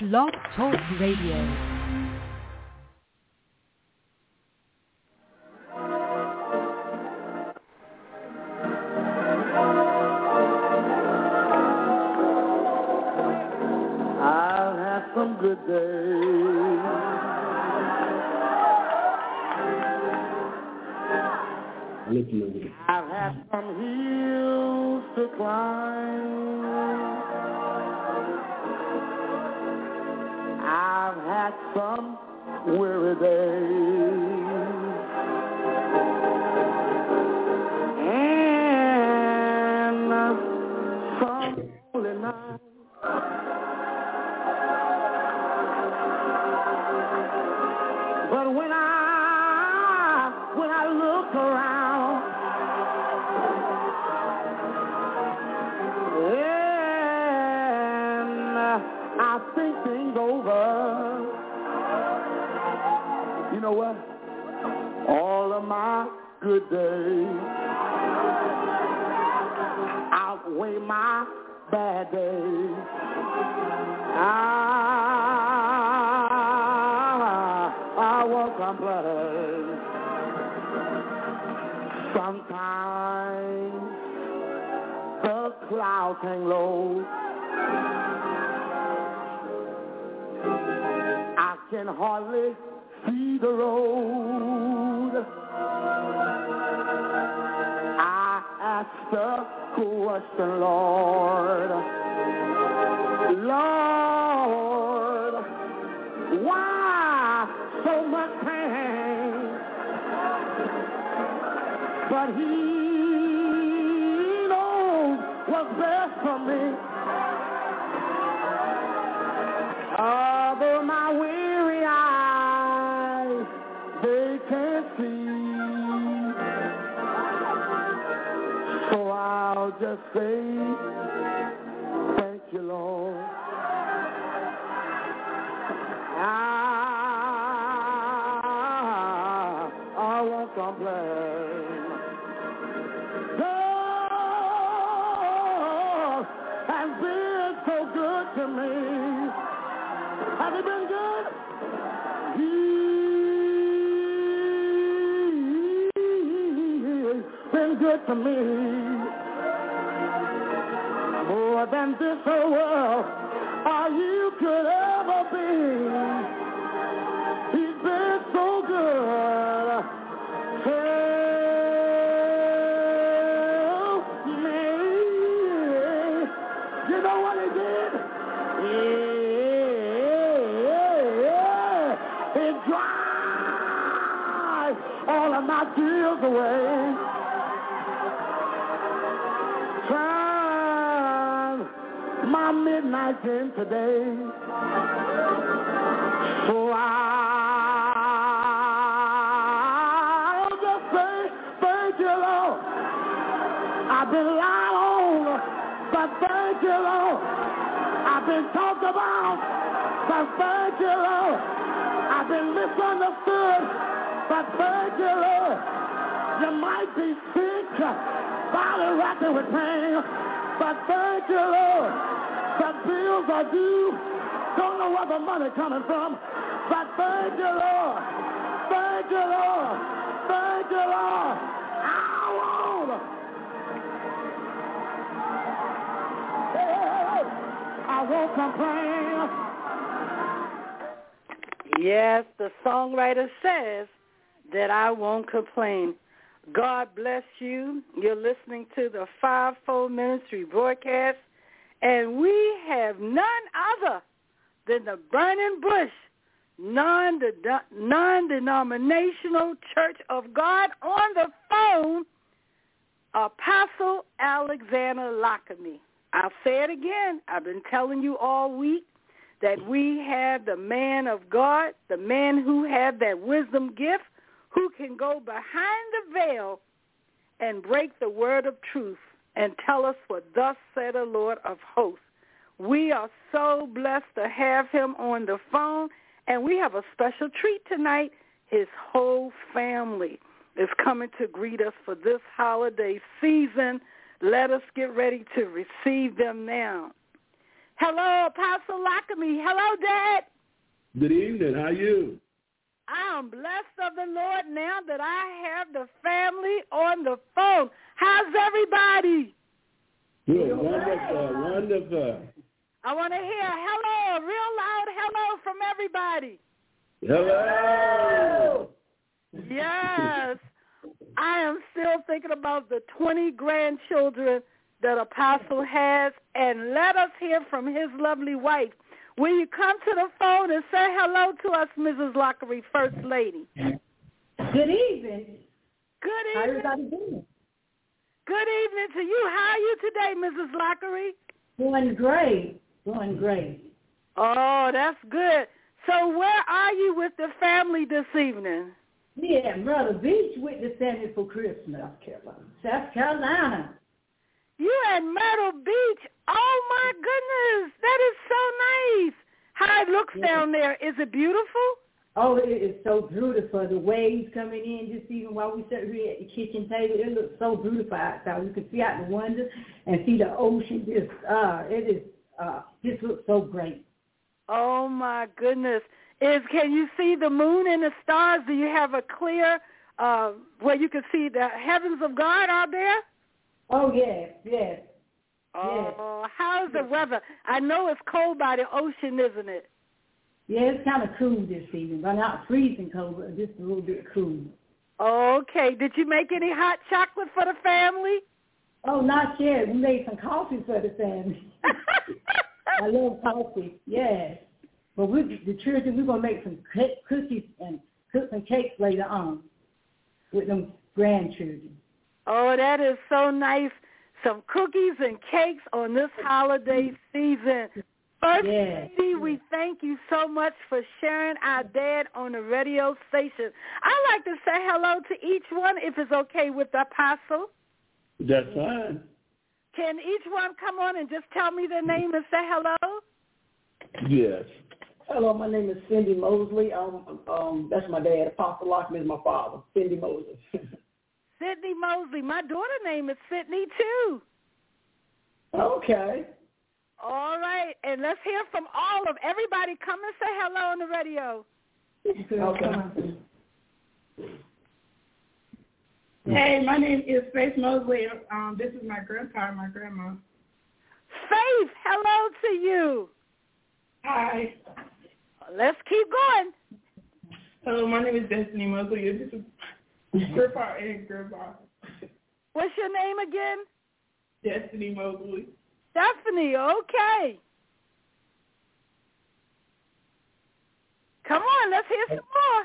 Blog Talk Radio. I've had some good days. I've had some hills to climb. I've some weary days. Days. I, I won't complain. Sometimes the clouds hang low. I can hardly see the road. I ask the question, Lord. Lord, why so much pain? But he knows what's best for me. Say, thank you, Lord. I, I won't complain. God has been so good to me. Has he been good? He's been good to me. Than this whole world or you could ever be. Midnight into day. So I'll just say, thank you, Lord. I've been lied on, but thank you, Lord. I've been talked about, but thank you, Lord. I've been misunderstood, but thank you, Lord. You might be sick, body racking with pain, but thank you, Lord. The bills are due. Don't know where the money coming from, but thank you, Lord. Thank you, Lord. Thank you, Lord. I. I won't complain. Yes, the songwriter says that I won't complain. God bless you. You're listening to the Fivefold Ministry broadcast, and we have none other than the Burning Bush non- non-denominational Church of God on the phone, Apostle Alexander Lockamy. I'll say it again. I've been telling you all week that we have the man of God, the man who have that wisdom gift, who can go behind the veil and break the word of truth and tell us what thus said the Lord of hosts. We are so blessed to have him on the phone, and we have a special treat tonight. His whole family is coming to greet us for this holiday season. Let us get ready to receive them now. Hello, Apostle Lockamy. Hello, Dad. Good evening. How are you? I am blessed of the Lord now that I have the family on the phone. How's everybody? Good. Wonderful. Wonderful. I want to hear hello, real loud hello from everybody. Hello. Yes. I am still thinking about the 20 grandchildren that Apostle has, and let us hear from his lovely wife. Will you come to the phone and say hello to us, Mrs. Lockamy, First Lady? Good evening. Good How evening. everybody doing? Good evening to you. How are you today, Mrs. Lockamy? Doing great. Doing great. Oh, that's good. So where are you with the family this evening? Yeah, Brother Beach with the family for Christmas. South Carolina. South Carolina. You at Myrtle Beach. Oh my goodness, that is so nice. How it looks Yeah. down there. Is it beautiful? Oh, it is so beautiful. The waves coming in, just even while we sit here at the kitchen table, it looks so beautiful outside. You can see out the window and see the ocean. Just, uh, it is, uh, just looks so great. Oh my goodness. Is can you see the moon and the stars? Do you have a clear uh where you can see the heavens of God out there? Oh yes, yes. Oh, how's the weather? I know it's cold by the ocean, isn't it? Yeah, it's kind of cool this evening, but not freezing cold, but just a little bit cool. Okay. Did you make any hot chocolate for the family? Oh, not yet. We made some coffee for the family. I love coffee. Yes. But we, the children, we're gonna make some cookies and cook some cakes later on with them grandchildren. Oh, that is so nice. Some cookies and cakes on this holiday season. First Yes. Lady, we thank you so much for sharing our dad on the radio station. I'd like to say hello to each one if it's okay with the apostle. That's fine. Can each one come on and just tell me their name and say hello? Yes. Hello, my name is Cindy Mosley. Um, um, that's my dad. Apostle Lockamy is my father. Cindy Mosley. Sydney Mosley. My daughter name is Sydney too. okay. All right, and let's hear from all of everybody. Come and say hello on the radio. Okay. Hey, my name is Faith Mosley. Um, this is my grandpa and my grandma. Faith, hello to you. Hi. Let's keep going. Hello, my name is Destiny Mosley. This is grandpa and grandma. What's your name again? Destiny Mosley. Stephanie, okay. Come on, let's hear some more.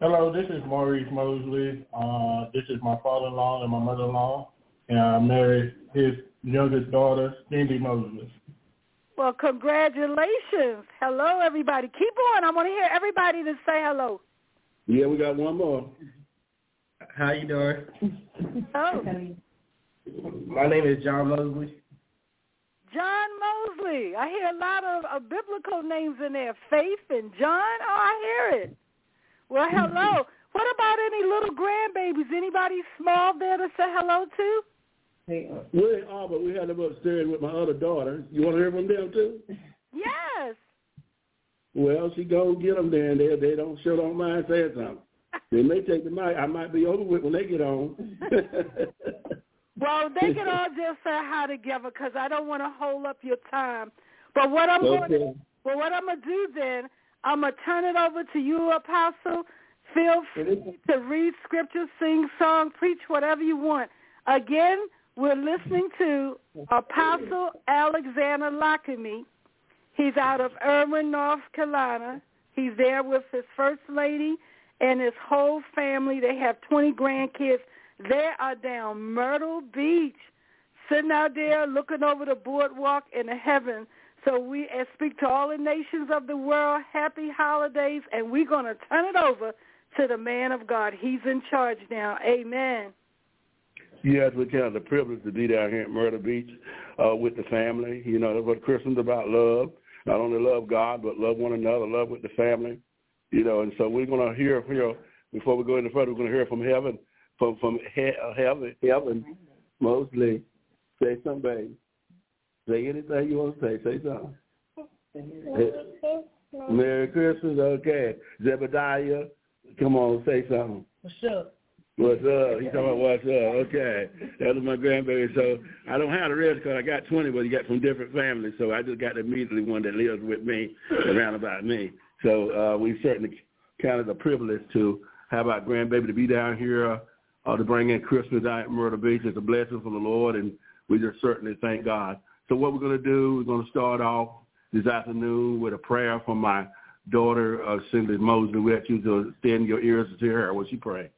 Hello, this is Maurice Mosley. Uh, this is my father-in-law and my mother-in-law, and I married his youngest daughter, Cindy Mosley. Well, congratulations. Hello, everybody. Keep on. I want to hear everybody to say hello. Yeah, we got one more. How you doing? Oh, My name is John Mosley. John Mosley. I hear a lot of, of biblical names in there. Faith and John. Oh, I hear it. Well, hello. What about any little grandbabies? Anybody small there to say hello to? Uh, We're in Auburn. We had them upstairs with my other daughter. You want to hear from them too? Yes. Well, she go get them there, and they they don't sure don't mind saying something. They may take the mic. I might be over with when they get on. Well, they can all just say hi together because I don't want to hold up your time. But what I'm going to, well, what I'm gonna do then, I'm gonna turn it over to you, Apostle. Feel free to read scripture, sing song, preach whatever you want. Again, we're listening to Apostle Alexander Lockamy. He's out of Erwin, North Carolina. He's there with his first lady and his whole family. They have 20 grandkids. They are down Myrtle Beach, sitting out there looking over the boardwalk in the heaven. So we speak to all the nations of the world, happy holidays, and we're going to turn it over to the man of God. He's in charge now. Amen. Yes, we have the privilege to be down here at Myrtle Beach uh, with the family. You know, that's what Christmas about love. Not only love God, but love one another, love with the family. You know, and so we're going to hear, you know, before we go any further, we're going to hear from heaven, from from he- uh, heaven, heaven, Mosley. Say something, baby. Say anything you want to say. Say something. Merry Christmas. Okay. Zebediah, come on, say something. What's up? What's up? He's talking about what's up. Okay. That was my grandbaby. So I don't have the rest because I got 20, but he got from different families. So I just got immediately one that lives with me, around about me. So uh, we certainly counted the privilege to have our grandbaby to be down here uh, to bring in Christmas out at Myrtle Beach. It's a blessing from the Lord, and we just certainly thank God. So what we're going to do, we're going to start off this afternoon with a prayer from my daughter, uh, Cindy Mosley. We ask you to stand your ears to hear her when she pray.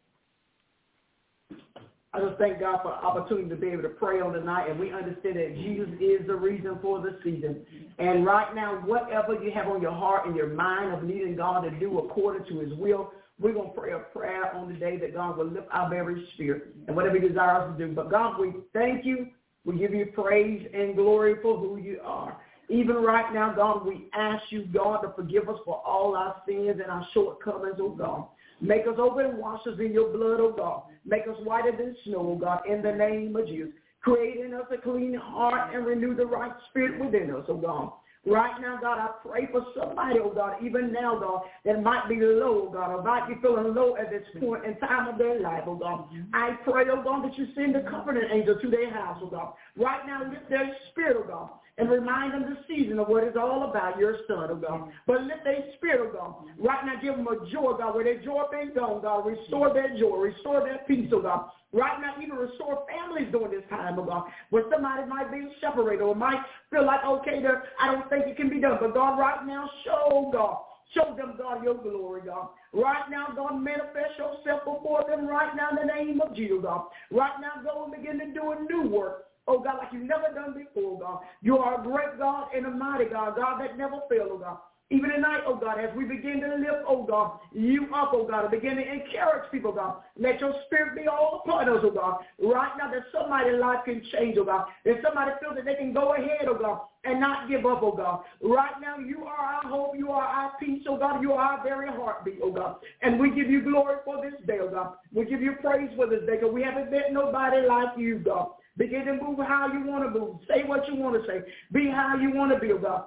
I just thank God for the opportunity to be able to pray on tonight, and we understand that Jesus is the reason for the season. And right now, whatever you have on your heart and your mind of needing God to do according to his will, we're going to pray a prayer on the day that God will lift our very spirit and whatever he desires to do. But God, we thank you. We give you praise and glory for who you are. Even right now, God, we ask you, God, to forgive us for all our sins and our shortcomings, oh God. Make us over and wash us in your blood, oh God. Make us whiter than snow, oh God, in the name of Jesus. Create in us a clean heart and renew the right spirit within us, oh God. Right now, God, I pray for somebody, oh God, even now, God, that might be low, God, or might be feeling low at this point in time of their life, oh God. I pray, oh God, that you send a comforting angel to their house, oh God. Right now, lift their spirit, oh God and remind them the season of what it's all about, your son, oh God. But lift their spirit, oh God. Right now, give them a joy, God, where their joy been gone, God. Restore their joy, restore their peace, oh God. Right now, even restore families during this time, oh God, where somebody might be separated or might feel like, okay, there, I don't think it can be done. But God, right now, show, God. Show them, God, your glory, God. Right now, God, manifest yourself before them right now in the name of Jesus, God. Right now, go and begin to do a new work Oh God, like you've never done before, God. You are a great God and a mighty God, God that never fails, oh God. Even tonight, oh God, as we begin to lift, oh God, you up, oh God, and begin to encourage people, God. Let your spirit be all upon us, oh God. Right now that somebody's life can change, oh God. That somebody feels that they can go ahead, oh God, and not give up, oh God. Right now you are our hope, you are our peace, oh God. You are our very heartbeat, oh God. And we give you glory for this day, oh God. We give you praise for this day, because we haven't met nobody like you, God. Begin to move how you want to move. Say what you want to say. Be how you want to be, oh God.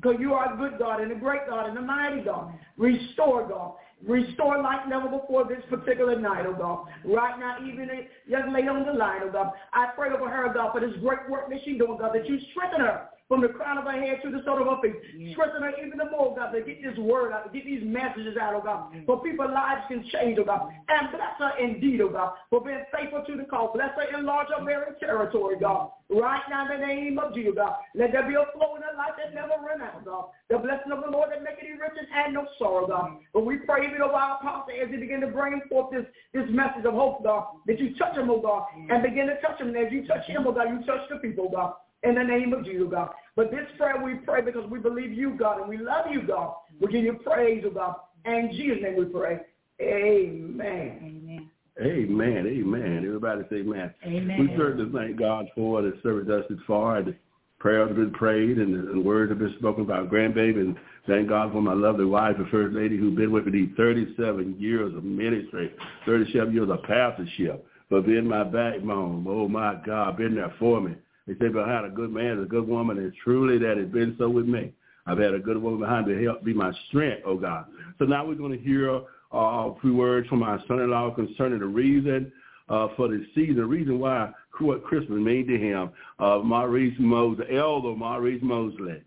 Because you are a good God and a great God and a mighty God. Restore, God. Restore like never before this particular night, oh God. Right now, even a young lady on the line, oh God. I pray over her, God, for this great work that she's doing, God, that you strengthen her from the crown of her head to the sole of her feet. Mm. Strengthen her even the more, God, to get this word out, to get these messages out, oh God, yeah. for people's lives can change, oh God. And bless her indeed, oh God, for being faithful to the call. Bless her enlarge her very territory, God. Right now in the name of Jesus, God. Let there be a flow in her life that never run out, God. The blessing of the Lord that make it rich and add no sorrow, God. But we pray even over our apostle as he begin to bring forth this, this message of hope, God, that you touch him, oh God, mm. and begin to touch him. And as you touch him, oh God, you touch the people, God in the name of Jesus, God. But this prayer we pray because we believe you, God, and we love you, God. We give you praise, oh God. And in Jesus' name we pray. Amen. Amen. Amen. Amen. Everybody say amen. Amen. We certainly thank God for the service thus far. The prayers have been prayed and the, and words have been spoken about grandbaby. And thank God for my lovely wife, the first lady who's been with me 37 years of ministry, 37 years of pastorship, for being my backbone. Oh, my God, been there for me. They say had a good man a good woman, and truly that has been so with me. I've had a good woman behind to help be my strength, oh God. So now we're going to hear uh, a few words from our son-in-law concerning the reason uh, for the season, the reason why what Christmas means to him, uh, Maurice Mosley, Elder Maurice Mosley.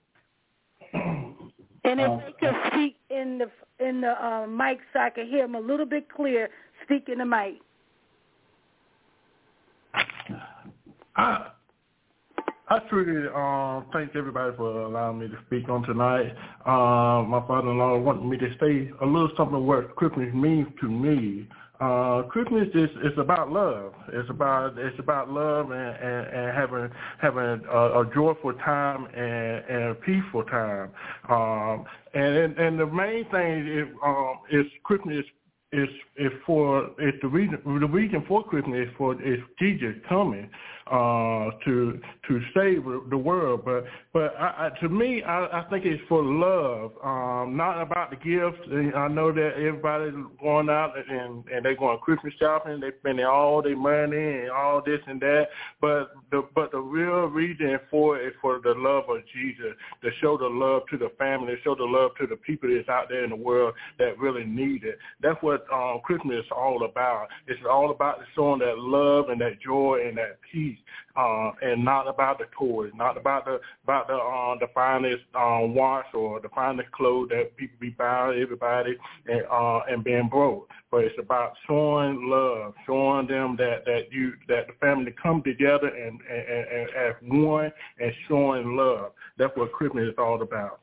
And if uh, they could speak in the in the uh, mic so I can hear him a little bit clear, speak in the mic. I I truly uh, thank everybody for allowing me to speak on tonight. Uh, my father-in-law wanted me to say a little something what Christmas means to me. Uh, Christmas is is about love. It's about it's about love and, and, and having having a, a joyful time and, and a peaceful time. Um, and and the main thing is, um, is Christmas is is for it's the reason the reason for Christmas is for is Jesus coming. Uh, to to save the world. But but I, I, to me, I, I think it's for love, um, not about the gifts. And I know that everybody's going out and and they're going Christmas shopping. They're spending all their money and all this and that. But the but the real reason for it is for the love of Jesus, to show the love to the family, show the love to the people that's out there in the world that really need it. That's what um, Christmas is all about. It's all about showing that love and that joy and that peace, uh, and not about the toys, not about the about the uh, the finest um, watch or the finest clothes that people be buying everybody and uh, and being broke. But it's about showing love, showing them that that you that the family come together and, and, and, and as one and showing love. That's what Christmas is all about.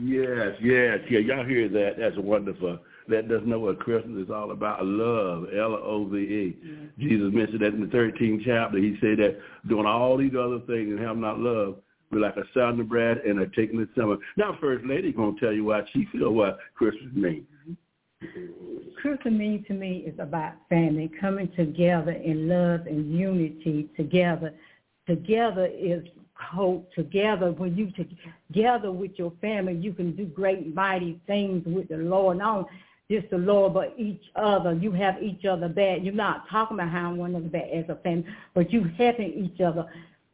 Yes, yes, yeah. Y'all hear that? That's wonderful. That doesn't know what Christmas is all about. Love, L-O-V-E. Mm-hmm. Jesus mentioned that in the 13th chapter. He said that doing all these other things and have not love, we're like a sounding bread and a taking the summer. Now, First Lady going to tell you why she feel what Christmas means. Christmas means to me is about family coming together in love and unity together. Together is hope together. When you together with your family, you can do great, mighty things with the Lord. Not just the Lord, but each other. You have each other back. You're not talking about how one another back as a family, but you helping each other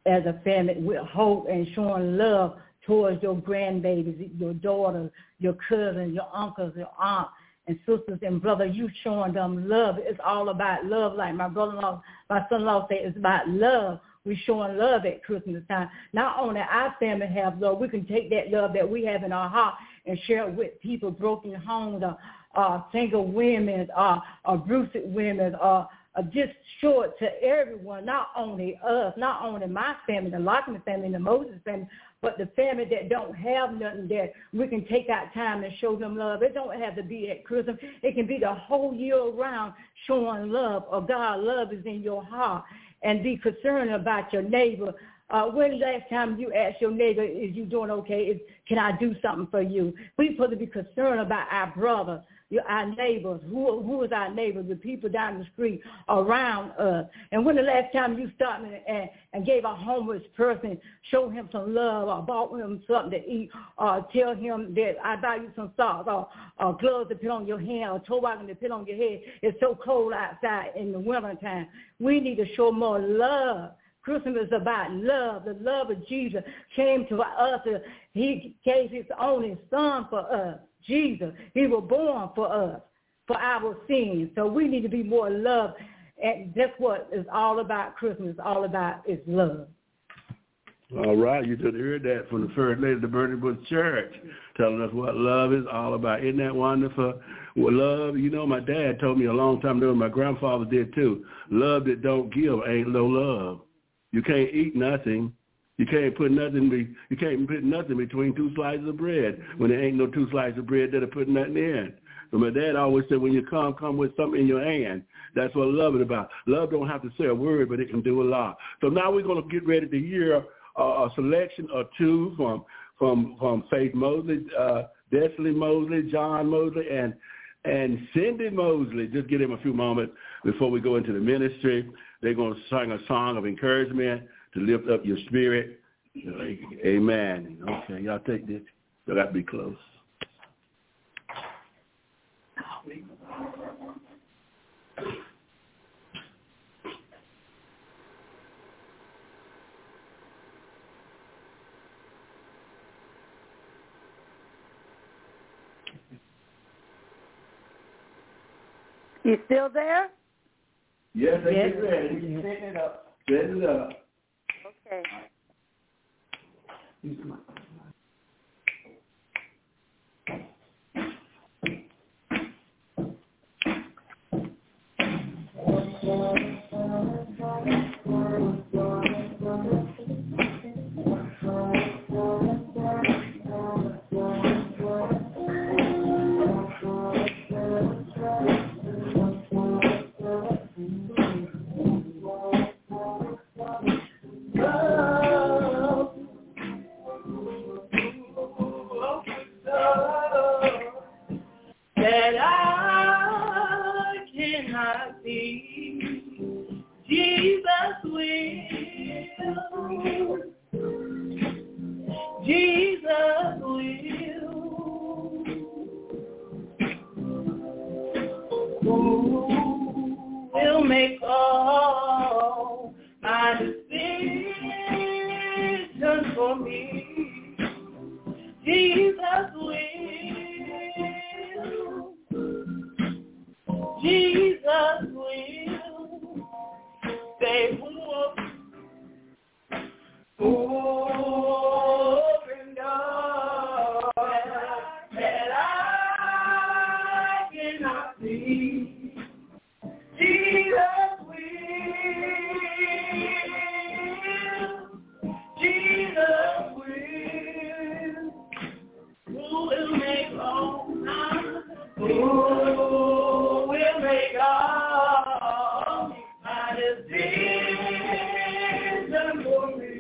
as a family with hope and showing love towards your grandbabies, your daughters, your cousins, your uncles, your aunts and sisters and brothers, you showing them love. It's all about love. Like my brother-in-law, my son-in-law said, it's about love. We showing love at Christmas time. Not only our family have love, we can take that love that we have in our heart and share it with people, broken homes, or, uh, single women, or bruised women, or uh, just short to everyone, not only us, not only my family, the Lockamy family, the Mosley family, but the family that don't have nothing that we can take that time and show them love. It don't have to be at Christmas. It can be the whole year around showing love or God love is in your heart and be concerned about your neighbor. Uh, when last time you asked your neighbor, is you doing okay? Is, can I do something for you? We supposed to be concerned about our brother, our neighbors. Who, who is our neighbors? The people down the street around us. And when the last time you stopped and, and, and gave a homeless person, show him some love or bought him something to eat or tell him that I buy you some socks or, or gloves to put on your hand or tobacco to put on your head. It's so cold outside in the wintertime. We need to show more love. Christmas is about love. The love of Jesus came to us. He gave his only son for us, Jesus. He was born for us, for our sins. So we need to be more loved. And that's what it's all about Christmas. All about is love. All right, you just heard that from the first lady of the Burning Bush Church, telling us what love is all about. Isn't that wonderful? Well, love, you know, my dad told me a long time ago, my grandfather did too. Love that don't give ain't no love. You can't eat nothing. You can't put nothing. Be, you can't put nothing between two slices of bread when there ain't no two slices of bread that'll put nothing in. So my dad always said, when you come, come with something in your hand. That's what love is about. Love don't have to say a word, but it can do a lot. So now we're going to get ready to hear uh, a selection or two from from from Faith Mosley, uh, Destiny Mosley, John Mosley, and and Cindy Mosley. Just give them a few moments before we go into the ministry. They're going to sing a song of encouragement to lift up your spirit. Amen. Okay, y'all take this. Y'all got to be close. You still there? Yes, I Yes. get ready. Setting it up. Set it up. Okay. that decision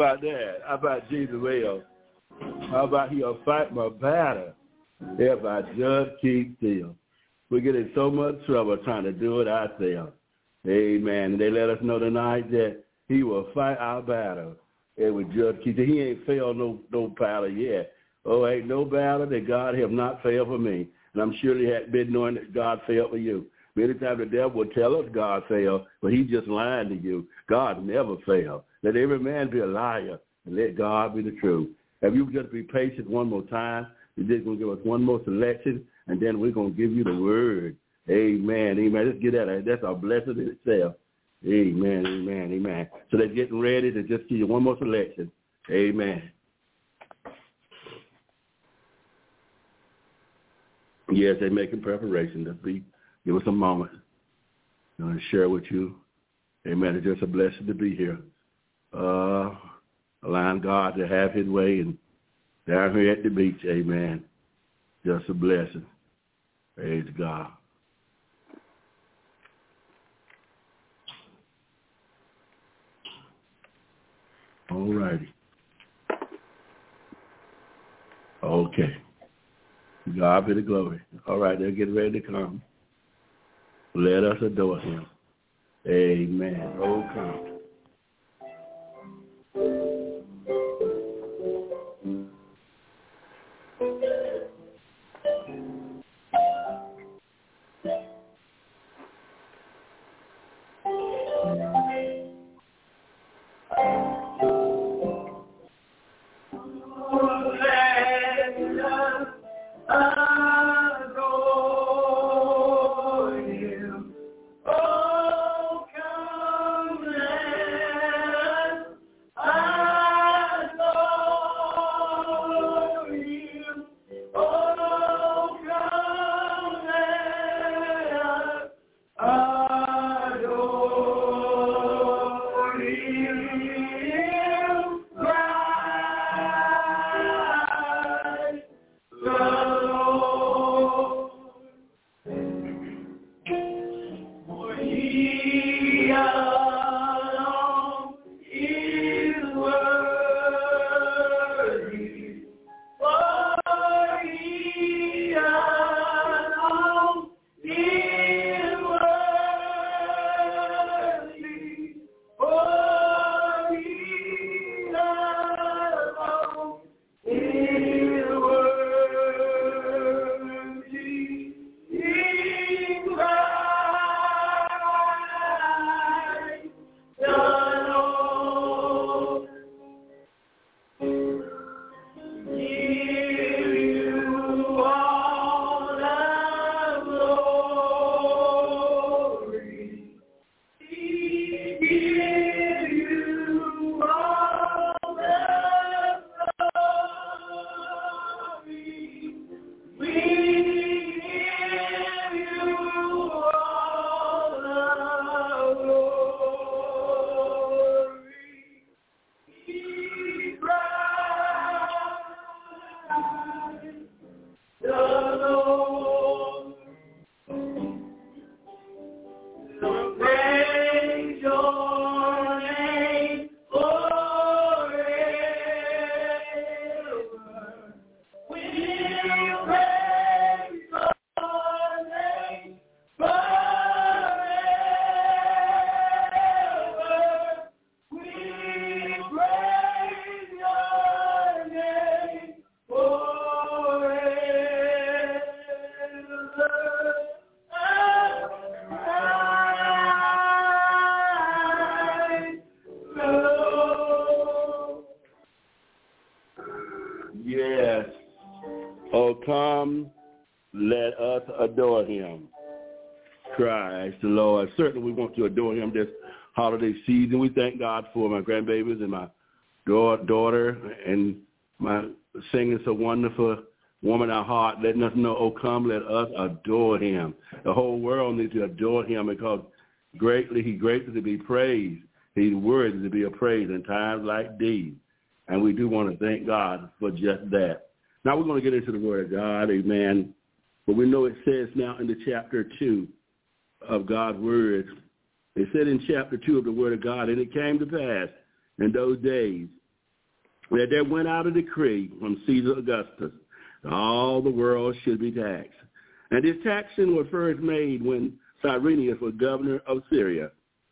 about that? How about Jesus will? Uh, how about he'll fight my battle if I just keep still? We get in so much trouble trying to do it ourselves. Amen. They let us know tonight that he will fight our battle. If we just keep He ain't failed no no battle yet. Oh, ain't no battle that God have not failed for me. And I'm sure he had been knowing that God failed for you. Many times the devil will tell us God failed, but he just lying to you. God never failed. Let every man be a liar and let God be the truth. If you just be patient one more time, you're just going to give us one more selection, and then we're going to give you the word. Amen. Amen. Let's get that. That's a blessing in itself. Amen. Amen. Amen. So they're getting ready to just give you one more selection. Amen. Yes, they're making preparation. Let's be, give us a moment. I'm going to share with you. Amen. It's just a blessing to be here. Uh, allowing God to have his way and down here at the beach. Amen. Just a blessing. Praise God. All righty. Okay. God be the glory. All right, they're getting ready to come. Let us adore him. Amen. Oh, come. Christ the Lord. Certainly we want to adore him this holiday season. We thank God for my grandbabies and my daughter and my singing so wonderful woman our heart, letting us know, oh come, let us adore him. The whole world needs to adore him because greatly he greatly to be praised. He's worthy to be praised in times like these. And we do want to thank God for just that. Now we're going to get into the word of God, amen. But we know it says now in the chapter 2 of God's word, it said in chapter 2 of the word of God, and it came to pass in those days that there went out a decree from Caesar Augustus that all the world should be taxed. And this taxing was first made when Cyrenius was governor of Syria,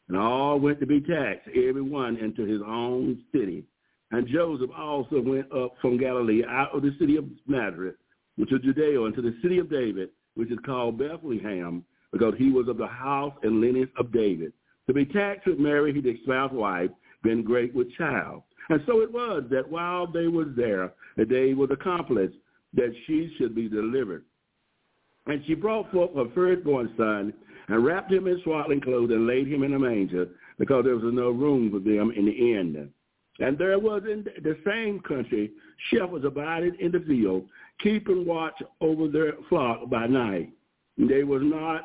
and all went to be taxed, every one into his own city. And Joseph also went up from Galilee out of the city of Nazareth, which is Judea, into the city of David, which is called Bethlehem, because he was of the house and lineage of David. To be taxed with Mary, his espoused wife, been great with child. And so it was that while they was there, the day was accomplished that she should be delivered. And she brought forth her firstborn son and wrapped him in swaddling clothes and laid him in a manger because there was no room for them in the inn. And there was in the same country shepherds abiding in the field, keeping watch over their flock by night. They was not,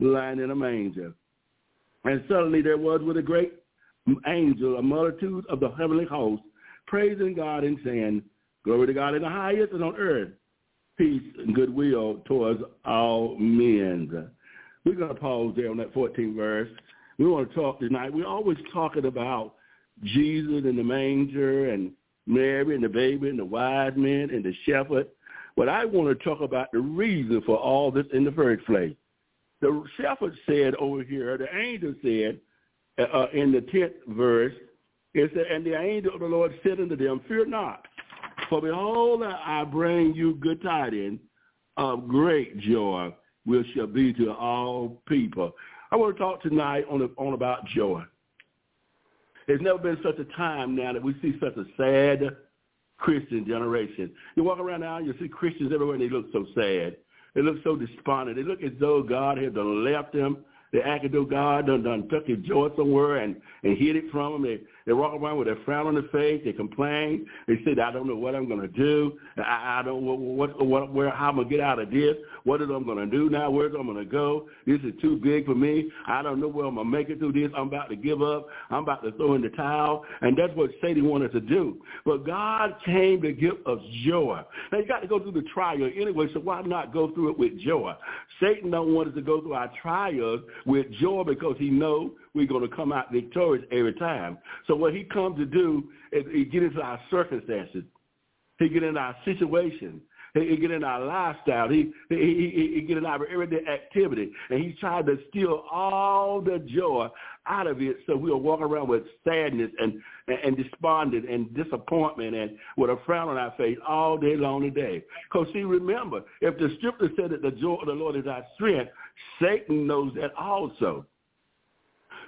lying in a manger. And suddenly there was with a great angel a multitude of the heavenly host, praising God and saying, Glory to God in the highest and on earth, peace and goodwill towards all men. We're going to pause there on that 14th verse. We want to talk tonight. We're always talking about Jesus in the manger and Mary and the baby and the wise men and the shepherd. But I want to talk about the reason for all this in the first place. The shepherd said over here, the angel said uh, in the 10th verse, it said, And the angel of the Lord said unto them, Fear not, for behold, I bring you good tidings of great joy, which shall be to all people. I want to talk tonight on, on about joy. There's never been such a time now that we see such a sad Christian generation. You walk around now, you see Christians everywhere, and they look so sad. They look so despondent. They look as though God had left them. They act as though God done, done took his joy somewhere and, and hid it from them. They, they walk around with a frown on their face. They complain. They say, I don't know what I'm going to do. I, I don't what, what, what, where, how I'm going to get out of this. What is I'm going to do now? Where's I'm going to go? This is too big for me. I don't know where I'm going to make it through this. I'm about to give up. I'm about to throw in the towel. And that's what Satan wanted to do. But God came to give us joy. Now, you got to go through the trial anyway, so why not go through it with joy? Satan don't want us to go through our trials with joy because he knows we're going to come out victorious every time. So what he comes to do is he get into our circumstances. He get into our situation. He, he get in our lifestyle. He, he, he, he get in our everyday activity. And he tried to steal all the joy out of it so we'll walk around with sadness and, and, and despondent and disappointment and with a frown on our face all day long today. Because see, remember, if the scripture said that the joy of the Lord is our strength, Satan knows that also.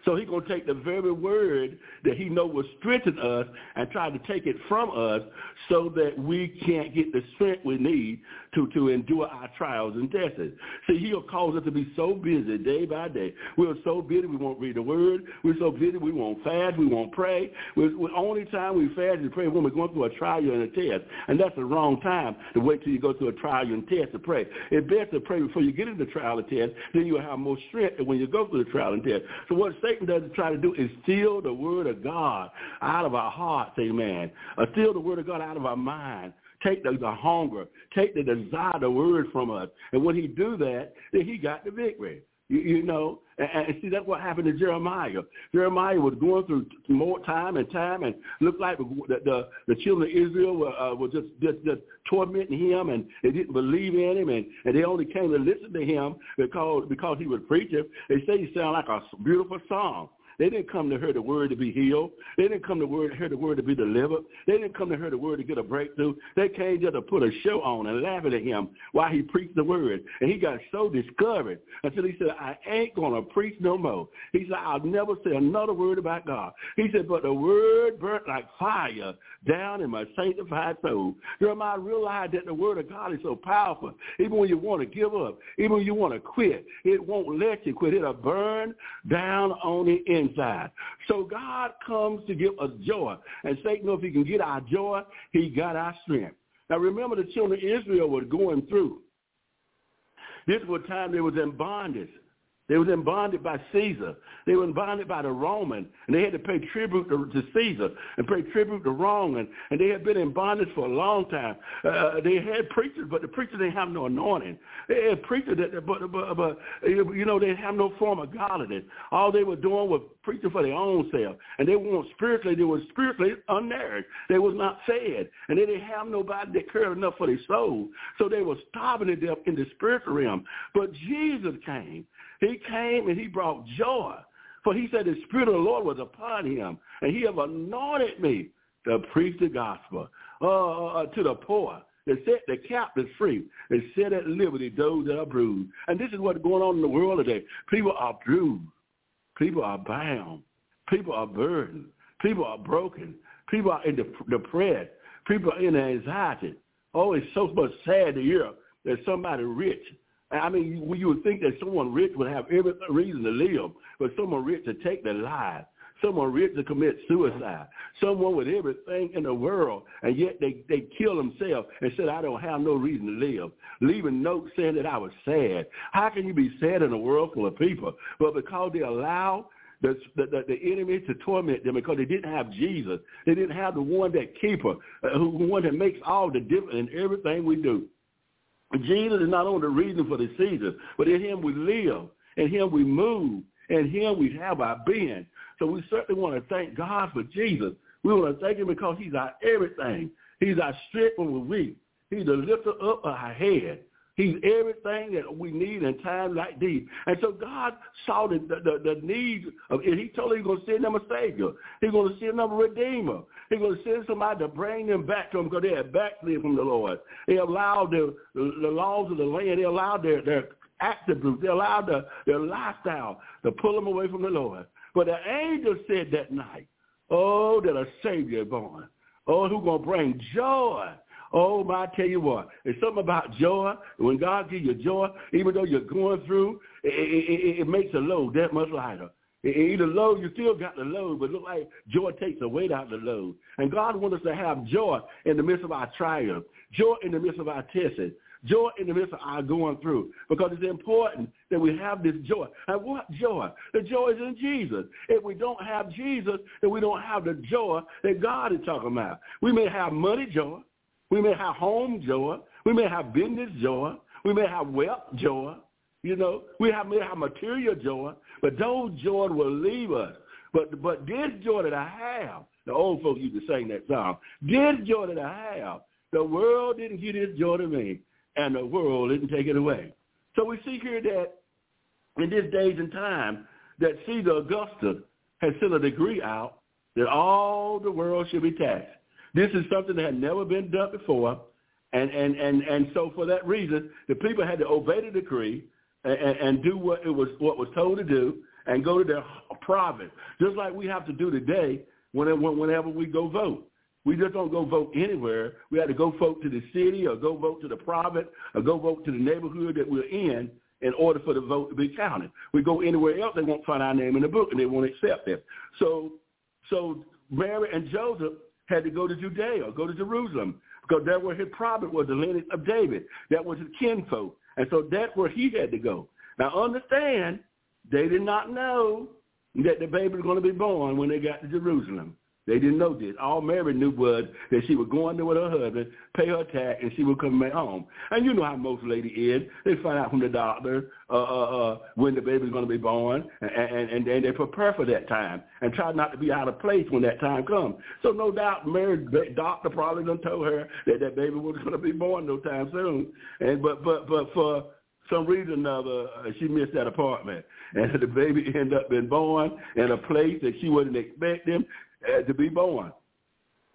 So he's going to take the very word that he know will strengthen us and try to take it from us so that we can't get the strength we need to, to endure our trials and tests. See, he'll cause us to be so busy day by day. We're so busy we won't read the word. We're so busy we won't fast. We won't pray. The only time we fast and pray when we're going through a trial and a test. And that's the wrong time to wait till you go through a trial and test to pray. It's best to pray before you get into the trial and test. Then you'll have more strength when you go through the trial and test. So what Satan doesn't try to do is steal the word of God out of our hearts, amen. Or steal the word of God out of our mind. Take the, the hunger, take the desire, the word from us. And when he do that, then he got the victory. You, you know, and, and see that's what happened to Jeremiah. Jeremiah was going through more time and time, and looked like the the, the children of Israel were, uh, were just, just just tormenting him, and they didn't believe in him, and, and they only came to listen to him because because he was preaching. They say he sounded like a beautiful song. They didn't come to hear the word to be healed. They didn't come to word, hear the word to be delivered. They didn't come to hear the word to get a breakthrough. They came just to put a show on and laugh at him while he preached the word. And he got so discouraged until he said, I ain't going to preach no more. He said, I'll never say another word about God. He said, but the word burnt like fire down in my sanctified soul. Jeremiah realized that the word of God is so powerful. Even when you want to give up, even when you want to quit, it won't let you quit. It'll burn down on the inside. So God comes to give us joy. And Satan knows if he can get our joy, he got our strength. Now remember the children of Israel were going through. This was a time they was in bondage. They were in bondage by Caesar. They were bondage by the Roman, and they had to pay tribute to, to Caesar and pay tribute to Rome, and, and they had been in bondage for a long time. Uh, they had preachers, but the preachers didn't have no anointing. They had preachers that, but, but, but you know, they have no form of godliness. All they were doing was preaching for their own self, and they weren't spiritually. They were spiritually unnourished. They was not fed, and they didn't have nobody that cared enough for their soul. So they were starving to death in the spiritual realm. But Jesus came he came and he brought joy. For he said the Spirit of the Lord was upon him, and he have anointed me to preach the gospel uh, uh, uh to the poor, to set the captives free, and set at liberty those that are bruised. And this is what's going on in the world today. People are bruised. People are bound. People are burdened. People are broken. People are in depressed. People are in anxiety. Oh, it's so much sad to hear that somebody rich I mean, you, would think that someone rich would have every reason to live, but someone rich to take their lives. someone rich to commit suicide, someone with everything in the world, and yet they, they kill themselves and said, I don't have no reason to live, leaving notes saying that I was sad. How can you be sad in a world full of people? But because they allow the, the, the, enemy to torment them because they didn't have Jesus. They didn't have the one that keeper, uh, who one that makes all the difference in everything we do. Jesus is not only the reason for the season, but in him we live, in him we move, in him we have our being. So we certainly want to thank God for Jesus. We want to thank him because he's our everything. He's our strength when we're weak. He's the lifter up of our head. He's everything that we need in times like these. And so God saw the, the, the, need of it. He told them he's going to send them a Savior. He's going to send them a Redeemer. He's going to send somebody to bring them back to him because they had backslid from the Lord. They allowed the, the laws of the land. They allowed their, their attributes. They allowed the, their lifestyle to pull them away from the Lord. But the angel said that night, oh, that a Savior is born. Oh, who's going to bring joy Oh, my, I tell you what, it's something about joy. When God gives you joy, even though you're going through, it, it, it makes the load that much lighter. Either load, you still got the load, but look like joy takes the weight out of the load. And God wants us to have joy in the midst of our triumph, joy in the midst of our testing, joy in the midst of our going through, because it's important that we have this joy. And what joy? The joy is in Jesus. If we don't have Jesus, then we don't have the joy that God is talking about. We may have money joy. We may have home joy. We may have business joy. We may have wealth joy. You know, we have, may have material joy, but those joy will leave us. But but this joy that I have, the old folks used to sing that song. This joy that I have, the world didn't give this joy to me, and the world didn't take it away. So we see here that in this days and time, that Caesar Augustus has sent a decree out that all the world should be taxed. This is something that had never been done before. And, and, and, and so for that reason, the people had to obey the decree and, and do what it was what was told to do and go to their province, just like we have to do today whenever, we go vote. We just don't go vote anywhere. We had to go vote to the city or go vote to the province or go vote to the neighborhood that we're in in order for the vote to be counted. We go anywhere else, they won't find our name in the book and they won't accept it. So, so Mary and Joseph had to go to Judea, or go to Jerusalem, because that where his prophet was, the lineage of David. That was his kinfolk. And so that's where he had to go. Now understand, they did not know that the baby was going to be born when they got to Jerusalem. They didn't know this. All Mary knew was that she would go in there with her husband, pay her tax, and she would come back home. And you know how most ladies is. They find out from the doctor uh, uh, uh, when the baby's going to be born, and, and, and, and they prepare for that time and try not to be out of place when that time comes. So no doubt Mary's doctor probably done told her that that baby was going to be born no time soon. And but but but for some reason or another, uh, she missed that apartment. And the baby ended up being born in a place that she wasn't expecting uh, to be born.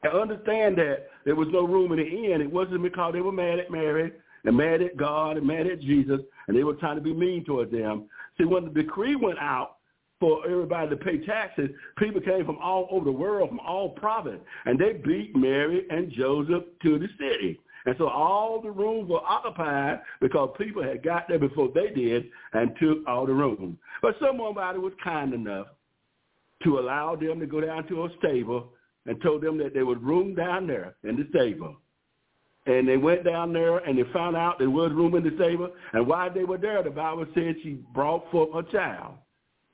I understand that there was no room in the inn. It wasn't because they were mad at Mary and mad at God and mad at Jesus, and they were trying to be mean towards them. See, when the decree went out for everybody to pay taxes, people came from all over the world, from all provinces, and they beat Mary and Joseph to the city. And so all the rooms were occupied because people had got there before they did and took all the rooms. But somebody was kind enough to allow them to go down to a stable and told them that there was room down there in the stable. And they went down there and they found out there was room in the stable. And while they were there, the Bible said she brought forth a child,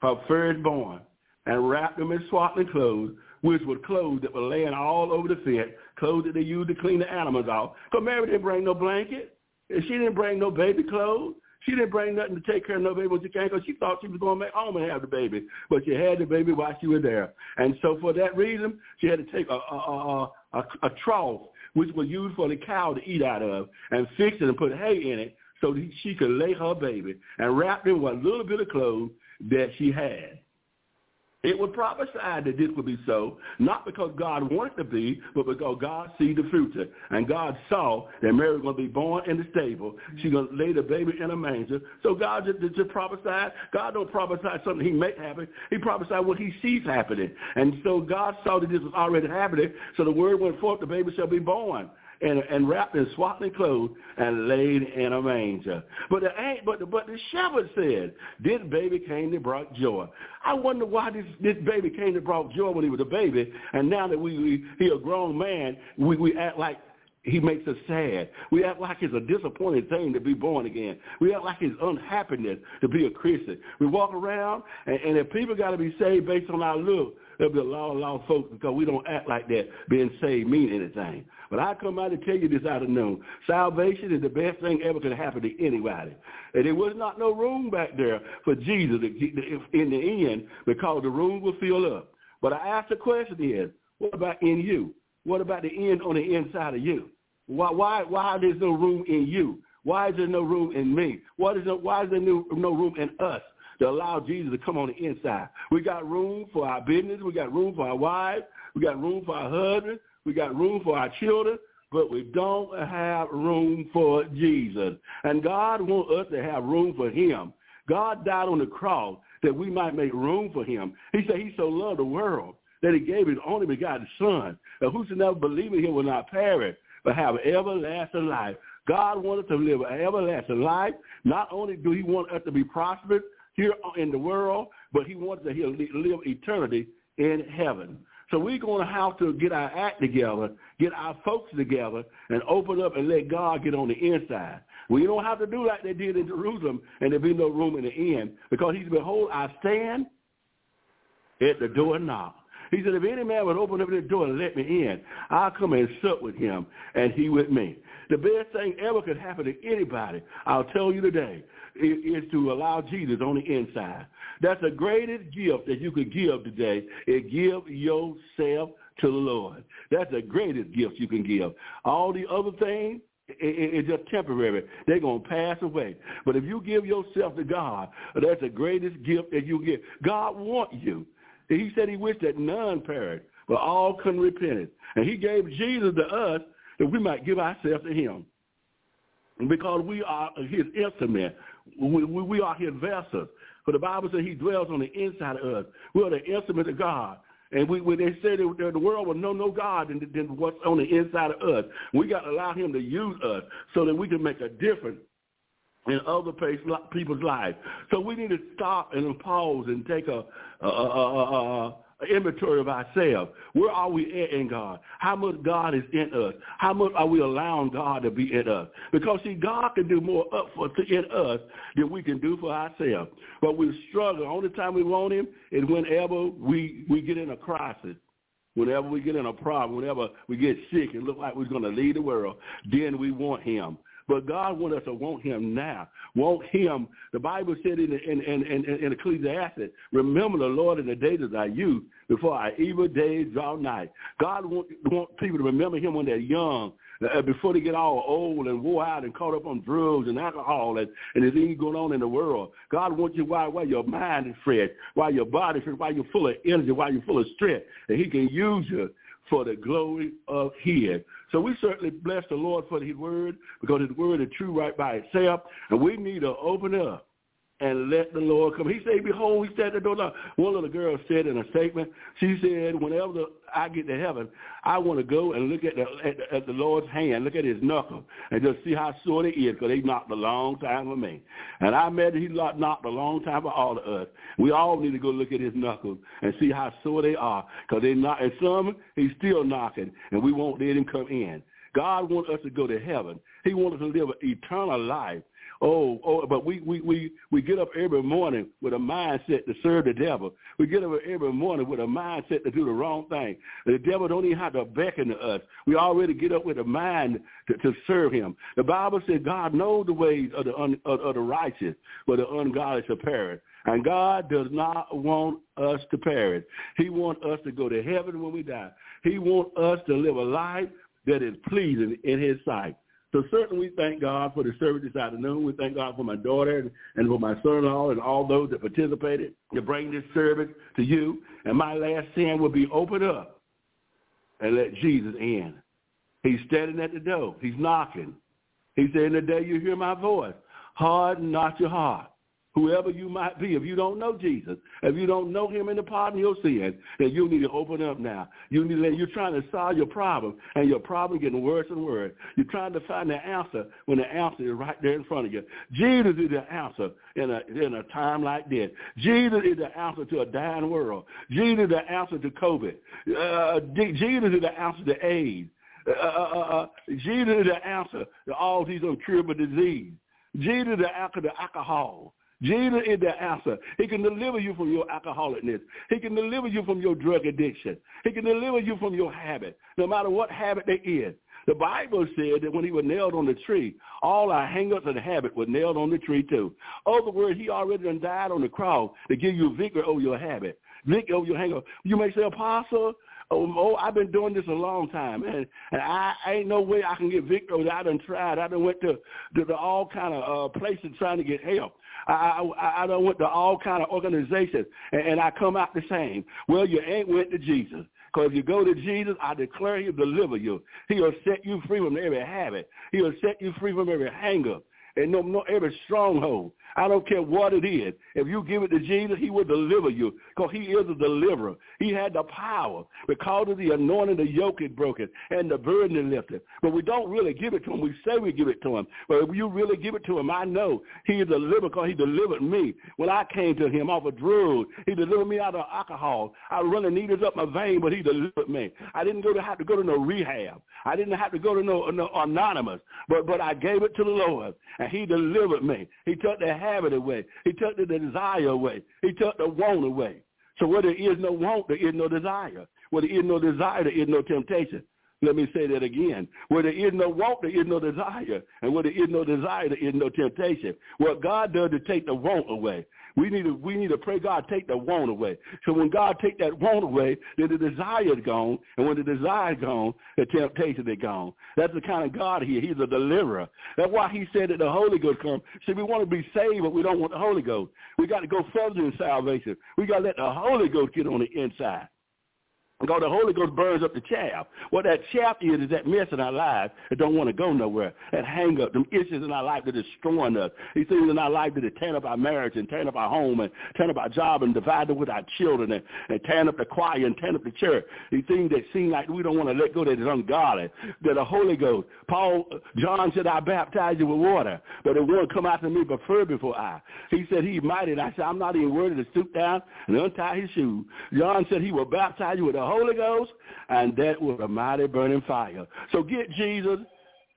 her firstborn, and wrapped them in swaddling clothes, which were clothes that were laying all over the fence, clothes that they used to clean the animals off. Because Mary didn't bring no blanket. And she didn't bring no baby clothes. She didn't bring nothing to take care of no baby when she came because she thought she was going back home and have the baby. But she had the baby while she was there. And so for that reason, she had to take a, a, a, a, a trough, which was used for the cow to eat out of, and fix it and put hay in it so that she could lay her baby and wrap it with a little bit of clothes that she had. It was prophesied that this would be so, not because God wanted to be, but because God sees the future. And God saw that Mary was going to be born in the stable. She's going to lay the baby in a manger. So God just, just prophesied. God don't prophesy something he may happen. He prophesied what he sees happening. And so God saw that this was already happening. So the word went forth, the baby shall be born. And, and wrapped in swaddling clothes and laid in a manger. But the but the, but the shepherd said, "This baby came to brought joy." I wonder why this this baby came to brought joy when he was a baby, and now that we, we he a grown man, we we act like he makes us sad. We act like it's a disappointing thing to be born again. We act like it's unhappiness to be a Christian. We walk around, and, and if people got to be saved based on our look, there'll be a lot, of of folks because we don't act like that being saved mean anything. But I come out to tell you this afternoon. Salvation is the best thing ever could happen to anybody. And there was not no room back there for Jesus in the end because the room will fill up. But I ask the question is, what about in you? What about the end on the inside of you? Why, why, why there's no room in you? Why is there no room in me? What is there, why is there no, no room in us to allow Jesus to come on the inside? We got room for our business. We got room for our wives. We got room for our husbands. We got room for our children. But we don't have room for Jesus. And God wants us to have room for him. God died on the cross that we might make room for him. He said he so loved the world that he gave his only begotten son. And whosoever believe in him will not perish, but have everlasting life. God wanted to live an everlasting life. Not only do he want us to be prosperous here in the world, but he wants to live eternity in heaven. So we're going to have to get our act together, get our folks together, and open up and let God get on the inside. We don't have to do like they did in Jerusalem, and there be no room in the end, because he said, behold, I stand at the door knock. He said, if any man would open up the door and let me in, I'll come and sup with him and he with me. The best thing ever could happen to anybody, I'll tell you today, is to allow Jesus on the inside. That's the greatest gift that you could give today, is give yourself to the Lord. That's the greatest gift you can give. All the other things, it's just temporary. They're going to pass away. But if you give yourself to God, that's the greatest gift that you get. God wants you. He said he wished that none perish, but all can repent. And he gave Jesus to us that we might give ourselves to him. Because we are his instrument. We, we, we are his vessels. For the Bible says he dwells on the inside of us. We are the instrument of God. And we, when they say that the world will know no God than, than what's on the inside of us, we got to allow him to use us so that we can make a difference in other people's lives. So we need to stop and pause and take a, a, a, a, inventory of ourselves. Where are we at in God? How much God is in us? How much are we allowing God to be in us? Because see, God can do more up for in us than we can do for ourselves. But we struggle. Only time we want Him is whenever we we get in a crisis. Whenever we get in a problem, whenever we get sick and look like we're going to lead the world, then we want him. But God wants us to want him now. Want him. The Bible said in, in, in, in, in Ecclesiastes, remember the Lord in the days of thy youth before our evil days draw nigh. God wants want people to remember him when they're young, uh, before they get all old and wore out and caught up on drugs and alcohol and, and there's anything going on in the world. God wants you while, while your mind is fresh, while your body is fresh, while you're full of energy, while you're full of strength, and he can use you for the glory of his. So we certainly bless the Lord for his word because his word is true right by itself. And we need to open up and let the Lord come. He said, behold, he said the door. Now, one little girl said in a statement, she said, whenever I get to heaven, I want to go and look at the, at, the, at the Lord's hand, look at his knuckle, and just see how sore it is because he knocked a long time for me. And I imagine he knocked a long time for all of us. We all need to go look at his knuckles and see how sore they are because they knock, and some he's still knocking, and we won't let him come in. God wants us to go to heaven. He wants us to live an eternal life. Oh, oh, but we, we, we, we get up every morning with a mindset to serve the devil. We get up every morning with a mindset to do the wrong thing. The devil don't even have to beckon to us. We already get up with a mind to, to serve him. The Bible says God knows the ways of the, un, of, of the righteous, but the ungodly shall perish. And God does not want us to perish. He wants us to go to heaven when we die. He wants us to live a life that is pleasing in his sight. So certainly we thank God for the service this afternoon. We thank God for my daughter and for my son-in-law and all those that participated to bring this service to you. And my last sin will be open up and let Jesus in. He's standing at the door. He's knocking. He said, in the day you hear my voice, harden not your heart. Whoever you might be, if you don't know Jesus, if you don't know him in the pardon of your sins, then you need to open up now. You need to, you're trying to solve your problem, and your problem getting worse and worse. You're trying to find the answer when the answer is right there in front of you. Jesus is the answer in a, in a time like this. Jesus is the answer to a dying world. Jesus is the answer to COVID. Uh, Jesus is the answer to AIDS. Uh, uh, uh, Jesus is the answer to all these incurable disease. Jesus is the answer to alcohol. Jesus is the answer. He can deliver you from your alcoholicness. He can deliver you from your drug addiction. He can deliver you from your habit, no matter what habit they is. The Bible said that when he was nailed on the tree, all our hang-ups and habit were nailed on the tree too. Other words, he already done died on the cross to give you victory over your habit, victory over your hang-up. You may say, Apostle, oh, oh, I've been doing this a long time, and, and I, ain't no way I can get victory. I done tried. I done went to, to, to all kind of uh, places trying to get help. I, I, I done went to all kind of organizations, and, and I come out the same. Well, you ain't went to Jesus. Because if you go to Jesus, I declare he'll deliver you. He'll set you free from every habit. He'll set you free from every hang-up and no, no every stronghold. I don't care what it is. If you give it to Jesus, he will deliver you because he is a deliverer. He had the power. Because of the anointing, the yoke is broken and the burden is lifted. But we don't really give it to him. We say we give it to him. But if you really give it to him, I know he is a deliverer because he delivered me. When I came to him off of drugs, he delivered me out of alcohol. I was running needles up my vein, but he delivered me. I didn't go to have to go to no rehab. I didn't have to go to no, no anonymous. But but I gave it to the Lord, and he delivered me. He took the habit away. He took the desire away. He took the want away. So where there is no want, there is no desire. Where there is no desire, there is no temptation. Let me say that again. Where there is no want, there is no desire. And where there is no desire, there is no temptation. What God does to take the want away. We need to we need to pray God take the want away. So when God take that want away, then the desire is gone, and when the desire is gone, the temptation is gone. That's the kind of God he is. He's a deliverer. That's why he said that the Holy Ghost come. See, we want to be saved, but we don't want the Holy Ghost. We got to go further in salvation. We got to let the Holy Ghost get on the inside. Because the Holy Ghost burns up the chaff. What that chaff is is that mess in our lives that don't want to go nowhere. That hang up, them issues in our life that are destroying us. These things in our life that are tearing up our marriage and tearing up our home and tearing up our job and dividing with our children and, and tearing up the choir and tearing up the church. These things that seem like we don't want to let go that is ungodly. That the Holy Ghost, Paul, John said, I baptize you with water, but the one come after me prefer before I. He said he's mighty. And I said, I'm not even worthy to stoop down and untie his shoes. John said he will baptize you with the Holy Ghost, and that was a mighty burning fire. So get Jesus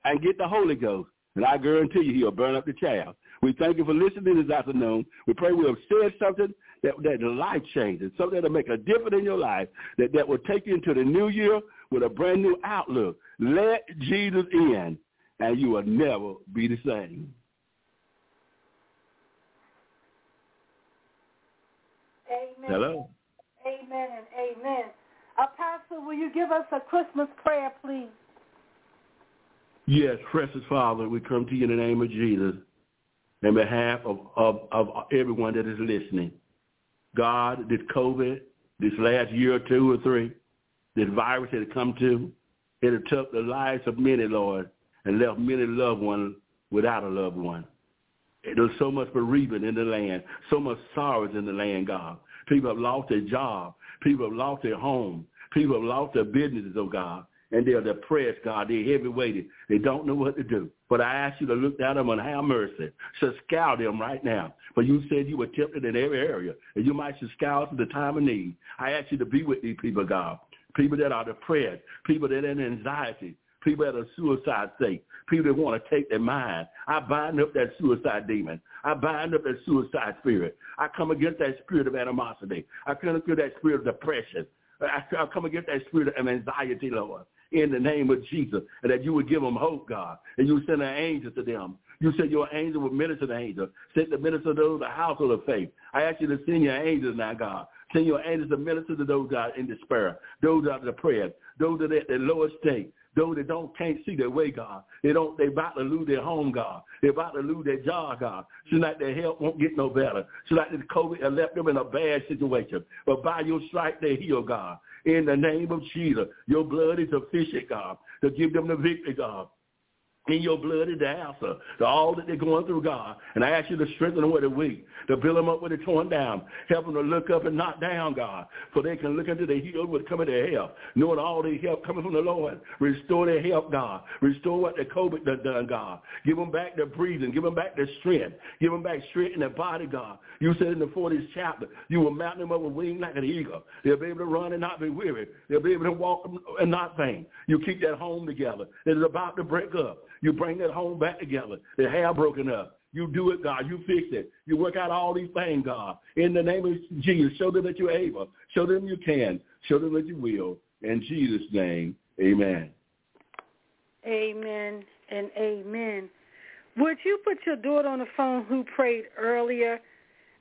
and get the Holy Ghost, and I guarantee you he'll burn up the chaff. We thank you for listening this afternoon. We pray we have said something that that life changes, something that'll make a difference in your life, that, that will take you into the new year with a brand new outlook. Let Jesus in, and you will never be the same. Amen. Hello. Amen and amen. Uh, Apostle, will you give us a Christmas prayer, please? Yes, precious Father, we come to you in the name of Jesus in behalf of, of, of everyone that is listening. God, this COVID, this last year or two or three, this virus that had come to, it had took the lives of many, Lord, and left many loved ones without a loved one. There's so much bereavement in the land, so much sorrows in the land, God. People have lost their job. People have lost their home. People have lost their businesses, oh God. And they're depressed, God. They're heavy weighted. They don't know what to do. But I ask you to look down them and have mercy. So scour them right now. But you said you were tempted in every area. And you might scour to the time of need. I ask you to be with these people, God. People that are depressed. People that are in anxiety people that are suicide state, people that want to take their mind. I bind up that suicide demon. I bind up that suicide spirit. I come against that spirit of animosity. I come against that spirit of depression. I come against that spirit of anxiety, Lord, in the name of Jesus, and that you would give them hope, God, and you send an angel to them. You said your angel would minister the angel. Send the minister to those the household of faith. I ask you to send your angels now, God. Send your angels to minister to those that are in despair, those that are depressed, those that are at the lowest state, those that don't can't see their way, God. They don't they about to lose their home, God. They're about to lose their job, God. Seems like their health won't get no better. Seems like the COVID left them in a bad situation. But by your stripe they heal, God. In the name of Jesus, your blood is sufficient, God, to give them the victory, God. In your blood is the answer to all that they're going through, God. And I ask you to strengthen them where they're weak, to build them up where they're torn down, help them to look up and not down, God, for they can look into the hill with coming to help, knowing all their help coming from the Lord. Restore their help, God. Restore what the COVID done, done, God. Give them back their breathing. Give them back their strength. Give them back strength in their body, God. You said in the 40th chapter, you will mount them up with wings like an eagle. They'll be able to run and not be weary. They'll be able to walk and not faint. You keep that home together. It is about to break up. You bring that home back together. The hair broken up. You do it, God. You fix it. You work out all these things, God. In the name of Jesus, show them that you're able. Show them you can. Show them that you will. In Jesus' name, amen. Amen and amen. Would you put your daughter on the phone who prayed earlier?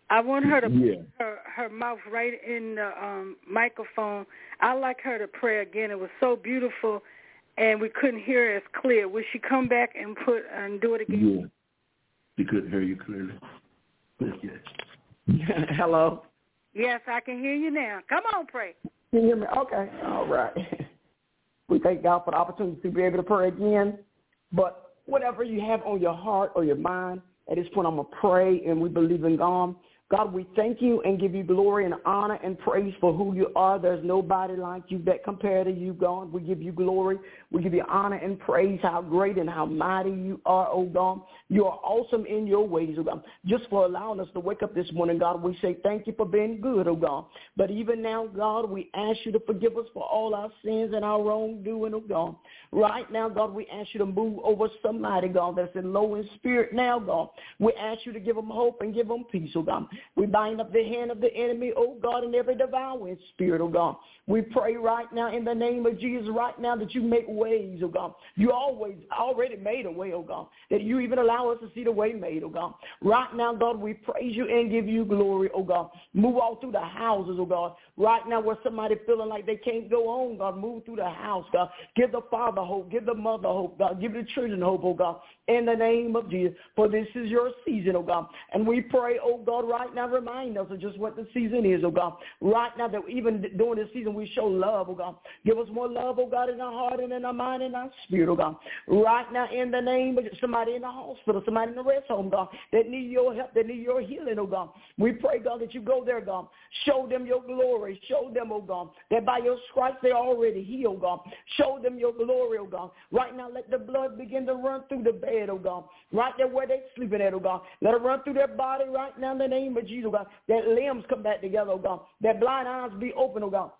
I want her to Yeah. put her, her mouth right in the um, microphone. I like her to pray again. It was so beautiful, and we couldn't hear it as clear. Would she come back and put and do it again? Yeah. He couldn't hear you clearly. Yes. Hello. Yes, I can hear you now. Come on, pray. Can you hear me? Okay. All right. We thank God for the opportunity to be able to pray again. But whatever you have on your heart or your mind, at this point I'm going to pray and we believe in God. God, we thank you and give you glory and honor and praise for who you are. There's nobody like you that compare to you, God. We give you glory. We give you honor and praise how great and how mighty you are, oh God. You are awesome in your ways, oh God. Just for allowing us to wake up this morning, God, we say thank you for being good, oh God. But even now, God, we ask you to forgive us for all our sins and our wrongdoing, oh God. Right now, God, we ask you to move over somebody, God, that's in low in spirit now, God. We ask you to give them hope and give them peace, oh God. We bind up the hand of the enemy, oh God, and every devouring spirit, oh God. We pray right now in the name of Jesus right now that you make ways, oh God. You always already made a way, oh God, that you even allow us to see the way made, oh God. Right now, God, we praise you and give you glory, oh God. Move all through the houses, oh God. Right now where somebody feeling like they can't go on, God, move through the house, God. Give the father hope. Give the mother hope, God. Give the children hope, oh God. In the name of Jesus. For this is your season, oh God. And we pray, oh God, right now remind us of just what the season is, oh God. Right now that even during this season we show love, oh God. Give us more love, oh God, in our heart and in our mind and our spirit, oh God. Right now in the name of somebody in the hospital, somebody in the rest home, God, that need your help, that need your healing, oh God. We pray, God, that you go there, God. Show them your glory. Show them, oh God, that by your stripes they're already healed, God. Show them your glory, oh God. Right now let the blood begin to run through the bed, oh God. Right there where they're sleeping at, oh God. Let it run through their body right now in the name of Jesus, oh God. That limbs come back together, oh God. That blind eyes be open, oh God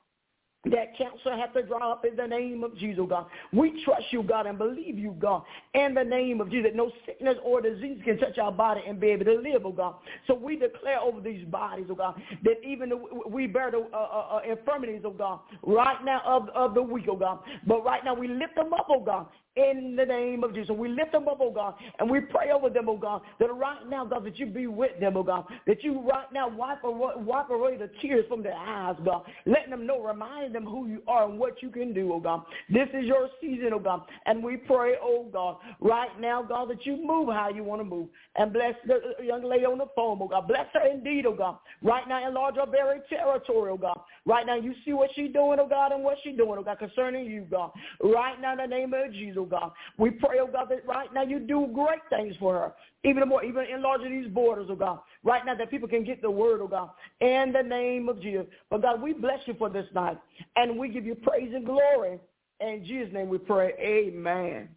that cancer have to dry up in the name of Jesus, God. We trust you, God, and believe you, God, in the name of Jesus. No sickness or disease can touch our body and be able to live, oh God. So we declare over these bodies, oh God, that even we bear the uh, uh, uh, infirmities, oh God, right now of, of the weak, oh God. But right now we lift them up, oh God, in the name of Jesus. We lift them up, oh God, and we pray over them, oh God, that right now, God, that you be with them, oh God, that you right now wipe away, wipe away the tears from their eyes, God, letting them know, reminding them who you are and what you can do, oh God. This is your season, oh God, and we pray, oh God, right now, God, that you move how you want to move, and bless the young lady on the phone, oh God. Bless her indeed, oh God. Right now, enlarge her very territory, oh God. Right now, you see what she's doing, oh God, and what she's doing, oh God, concerning you, God. Right now, in the name of Jesus, oh God. We pray, oh God, that right now you do great things for her. Even more, even enlarging these borders, oh God. Right now that people can get the word, oh God. In the name of Jesus. But God, we bless you for this night. And we give you praise and glory. In Jesus' name we pray. Amen.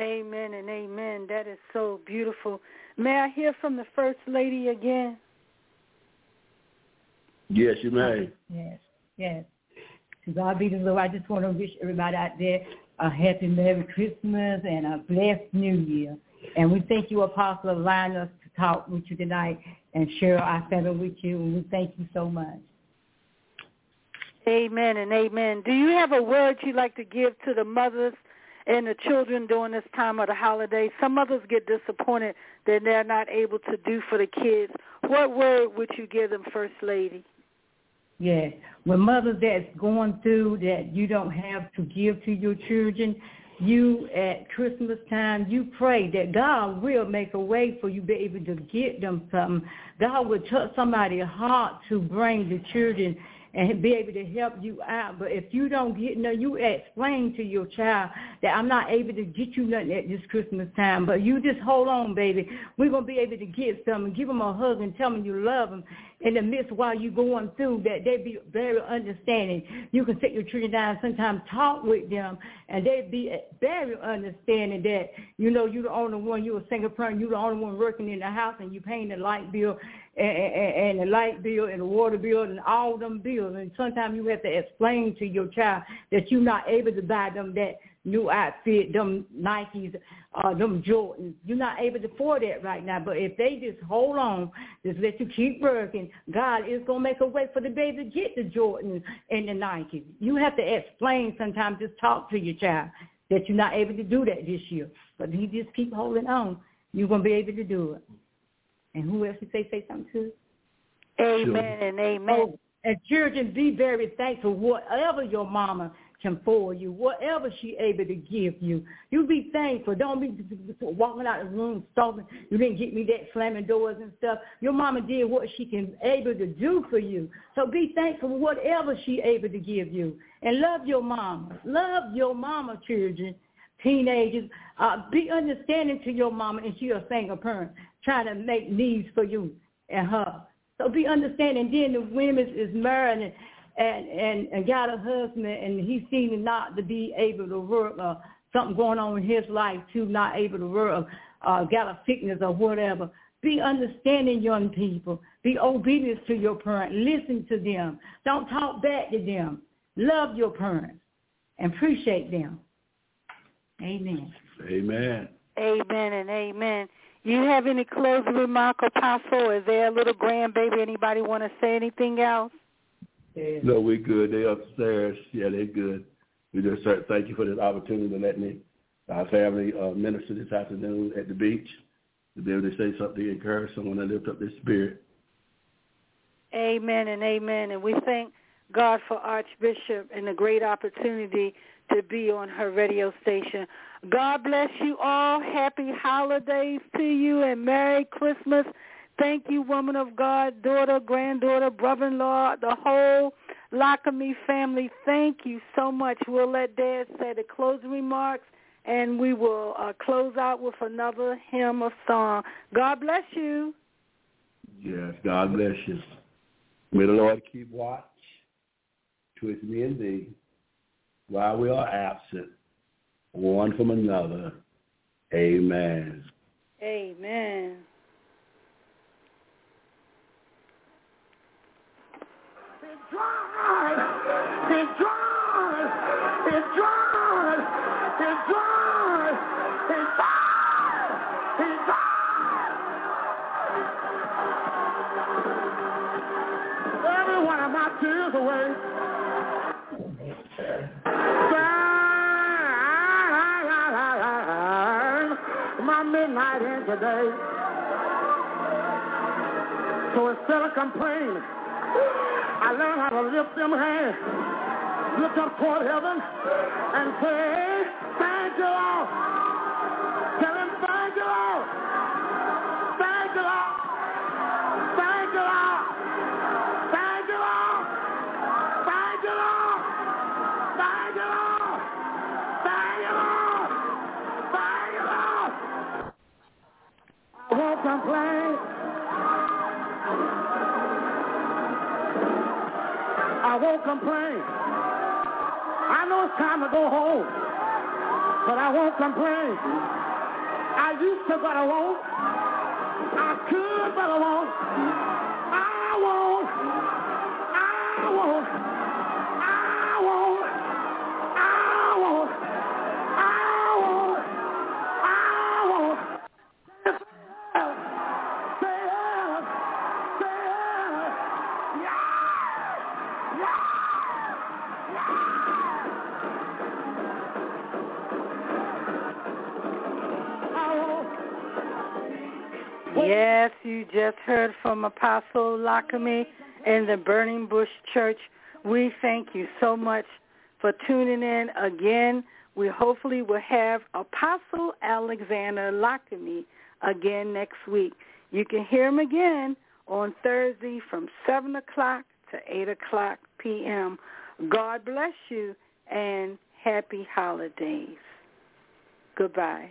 Amen and amen. That is so beautiful. May I hear from the First Lady again? Yes, you may. Yes, yes. To God be the glory. I just want to wish everybody out there a happy Merry Christmas and a blessed New Year. And we thank you, Apostle, for allowing us to talk with you tonight and share our family with you. And we thank you so much. Amen and amen. Do you have a word you'd like to give to the mothers and the children during this time of the holiday? Some mothers get disappointed that they're not able to do for the kids. What word would you give them, First Lady? Yeah. When mothers that's going through that you don't have to give to your children, you at Christmas time, you pray that God will make a way for you to be able to get them something. God will touch somebody's heart to bring the children and be able to help you out. But if you don't get no, you explain to your child that I'm not able to get you nothing at this Christmas time, but you just hold on, baby. We're gonna be able to get some and give them a hug and tell them you love them in the midst while you're going through that. They be very understanding. You can sit your children down, sometimes talk with them, and they be very understanding that you know you're the only one. You're a single parent. You're the only one working in the house, and you paying the light bill and, and, and the light bill and the water bill and all them bills. And sometimes you have to explain to your child that you're not able to buy them that new outfit, them Nikes, uh, them Jordans. You're not able to afford that right now. But if they just hold on, just let you keep working, God is going to make a way for the baby to get the Jordans and the Nikes. You have to explain sometimes, just talk to your child that you're not able to do that this year. But he just keep holding on. You're going to be able to do it. And who else you say say something to? Amen and amen. Oh, and children, be very thankful whatever your mama can for you, whatever she able to give you. You be thankful. Don't be walking out of the room stalking. You didn't get me that slamming doors and stuff. Your mama did what she can able to do for you. So be thankful for whatever she able to give you. And love your mama. Love your mama, children, teenagers. Uh, be understanding to your mama and she a single parent trying to make needs for you and her. So be understanding. Then the women is married and and, and, and got a husband and he seemed not to be able to work or something going on in his life too, not able to work, uh, got a sickness or whatever. Be understanding, young people. Be obedient to your parents. Listen to them. Don't talk back to them. Love your parents and appreciate them. Amen. Amen. Amen and amen. You have any closing remark, Apostle? Is there a little grandbaby? Anybody want to say anything else? No, we're good. They're upstairs. Yeah, they're good. We just thank you for this opportunity to let me, our family, uh, minister this afternoon at the beach to be able to say something to encourage someone to lift up their spirit. Amen and amen. And we thank God for Archbishop and the great opportunity to be on her radio station. God bless you all. Happy holidays to you and Merry Christmas. Thank you, woman of God, daughter, granddaughter, brother-in-law, the whole Lockamy family. Thank you so much. We'll let Dad say the closing remarks, and we will uh, close out with another hymn of song. God bless you. Yes, God bless you. May the Lord keep watch towards me and thee while we are absent, one from another. Amen. Amen. It's dry. It's dry. It's dry. It's dry. Midnight in today. So instead of complaining, I learned how to lift them hands, look up toward heaven, and say, thank you, Lord. Complain. I know it's time to go home, but I won't complain. I used to, but I won't. I could, but I won't. I won't. I won't. Just heard from Apostle Lockamy in the Burning Bush Church. We thank you so much for tuning in again. We hopefully will have Apostle Alexander Lockamy again next week. You can hear him again on Thursday from 7 o'clock to 8 o'clock p.m. God bless you and happy holidays. Goodbye.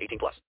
18 plus.